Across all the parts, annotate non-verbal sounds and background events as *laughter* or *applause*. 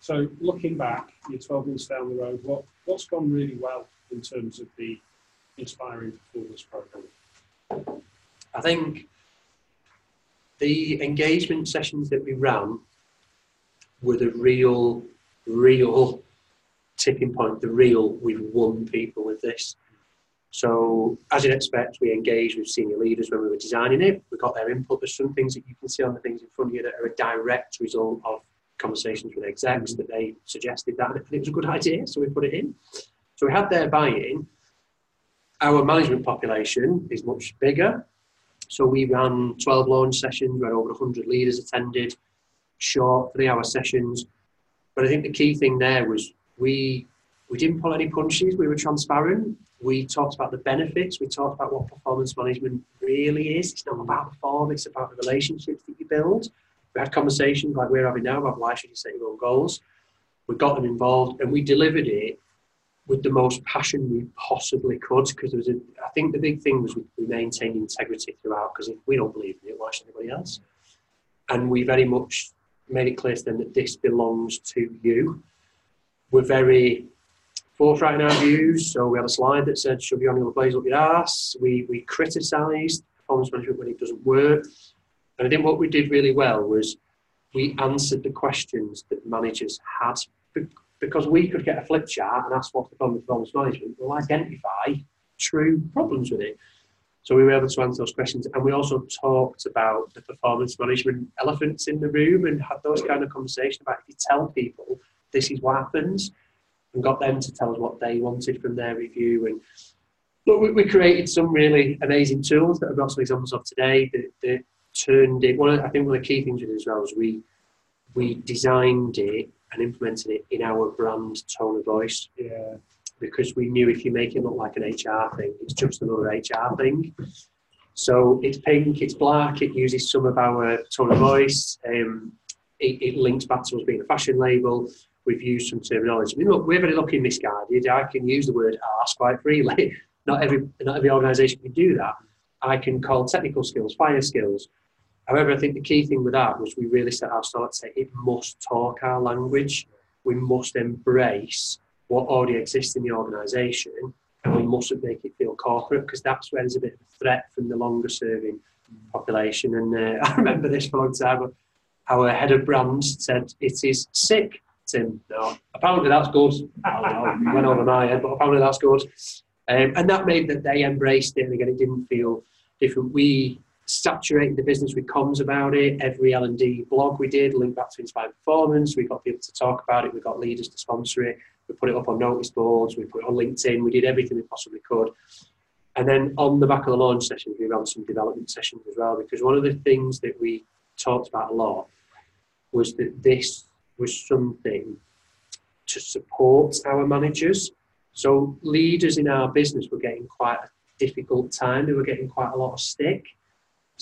So looking back, you're 12 months down the road, what, what's gone really well in terms of the Inspiring Performance Programme? I think the engagement sessions that we ran were the real, real tipping point, the real, we've won people with this. So, as you'd expect, we engaged with senior leaders when we were designing it. We got their input. There's some things that you can see on the things in front of you that are a direct result of conversations with execs that they suggested that, and it was a good idea, so we put it in. So, we had their buy in. Our management population is much bigger. So, we ran 12 launch sessions where over 100 leaders attended, short three hour sessions. But I think the key thing there was we we didn't pull any punches. We were transparent. We talked about the benefits. We talked about what performance management really is. It's not about form. It's about the relationships that you build. We had conversations like we're having now about why should you set your own goals. We got them involved and we delivered it with the most passion we possibly could because there was a, I think the big thing was we, maintained integrity throughout because if we don't believe in it, why should anybody else? And we very much made it clear to them that this belongs to you. We're very forthright in our views. So we have a slide that said, "Shove your your blaze up your ass." We we criticised performance management when it doesn't work, and I think what we did really well was we answered the questions that managers had because we could get a flip chart and ask what's the problem with performance management. We'll identify true problems with it. So we were able to answer those questions, and we also talked about the performance management elephants in the room and had those kind of conversations about if you tell people this is what happens, and got them to tell us what they wanted from their review. And look, we, we created some really amazing tools that I've got some examples of today that, that turned it. One, of, I think one of the key things with it as well is we we designed it and implemented it in our brand tone of voice. Yeah. Because we knew if you make it look like an HR thing, it's just another HR thing. So it's pink, it's black, it uses some of our tone of voice. Um, it, it links back to us being a fashion label we've used some terminology. I mean, look, we're very lucky in Missguided. I can use the word arse quite freely. *laughs* Not every not every organisation can do that. I can call technical skills fire skills. However, I think the key thing with that was we really set our start to say it must talk our language. We must embrace what already exists in the organisation and we mustn't make it feel corporate because that's where there's a bit of a threat from the longer serving population. And uh, *laughs* I remember this for a long time. Our head of brands said it is sick Tim. No, apparently that's good. I went over my head, but apparently that's good. Um, and that made that they embraced it, and again, it didn't feel different. We saturated the business with comms about it. Every L and D blog we did linked back to Inspired Performance. We got people to talk about it. We got leaders to sponsor it. We put it up on notice boards. We put it on LinkedIn. We did everything we possibly could. And then on the back of the launch sessions, we ran some development sessions as well. Because one of the things that we talked about a lot was that this was something to support our managers. So leaders in our business were getting quite a difficult time. They were getting quite a lot of stick.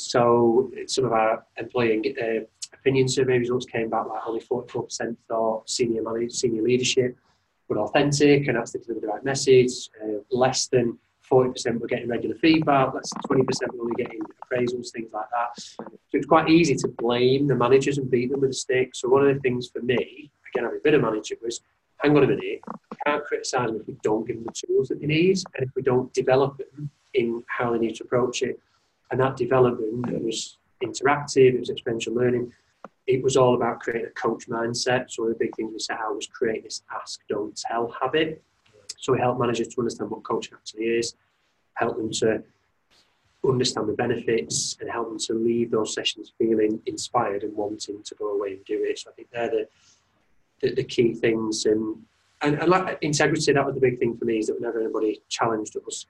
So some of our employee uh, opinion survey results came back like only 44% thought senior managers, senior leadership were authentic and actually delivered the right message. Uh, less than 40% were getting regular feedback, less than 20% were only getting appraisals, things like that. So it's quite easy to blame the managers and beat them with a stick. So one of the things for me, again, I've been a manager, was hang on a minute, I can't criticise them if we don't give them the tools that they need and if we don't develop them in how they need to approach it. And that development was interactive, it was experiential learning. It was all about creating a coach mindset. So one of the big things we set out was create this ask, don't tell habit. So we help managers to understand what coaching actually is, help them to understand the benefits, and help them to leave those sessions feeling inspired and wanting to go away and do it. So I think they're the the, the key things. And, and, and like integrity, that was the big thing for me is that whenever anybody challenged us,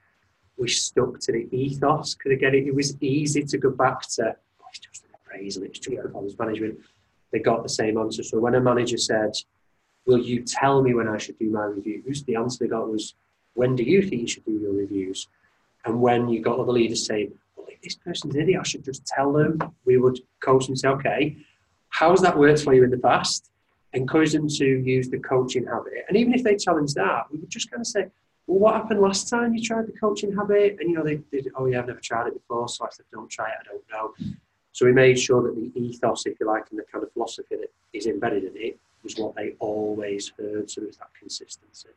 we stuck to the ethos. Because again, it, it was easy to go back to oh, it's just an appraisal, it's just performance management. They got the same answer. So when a manager said, will you tell me when I should do my reviews? The answer they got was, when do you think you should do your reviews? And when you got other leaders saying, well, if this person's an idiot, I should just tell them, we would coach and say, okay, how's that worked for you in the past? Encourage them to use the coaching habit. And even if they challenge that, we would just kind of say, well, what happened last time you tried the coaching habit? And, you know, they, did, oh, yeah, I've never tried it before. So I said, don't try it, I don't know. So we made sure that the ethos, if you like, and the kind of philosophy that is embedded in it was what they always heard. So there's that consistency.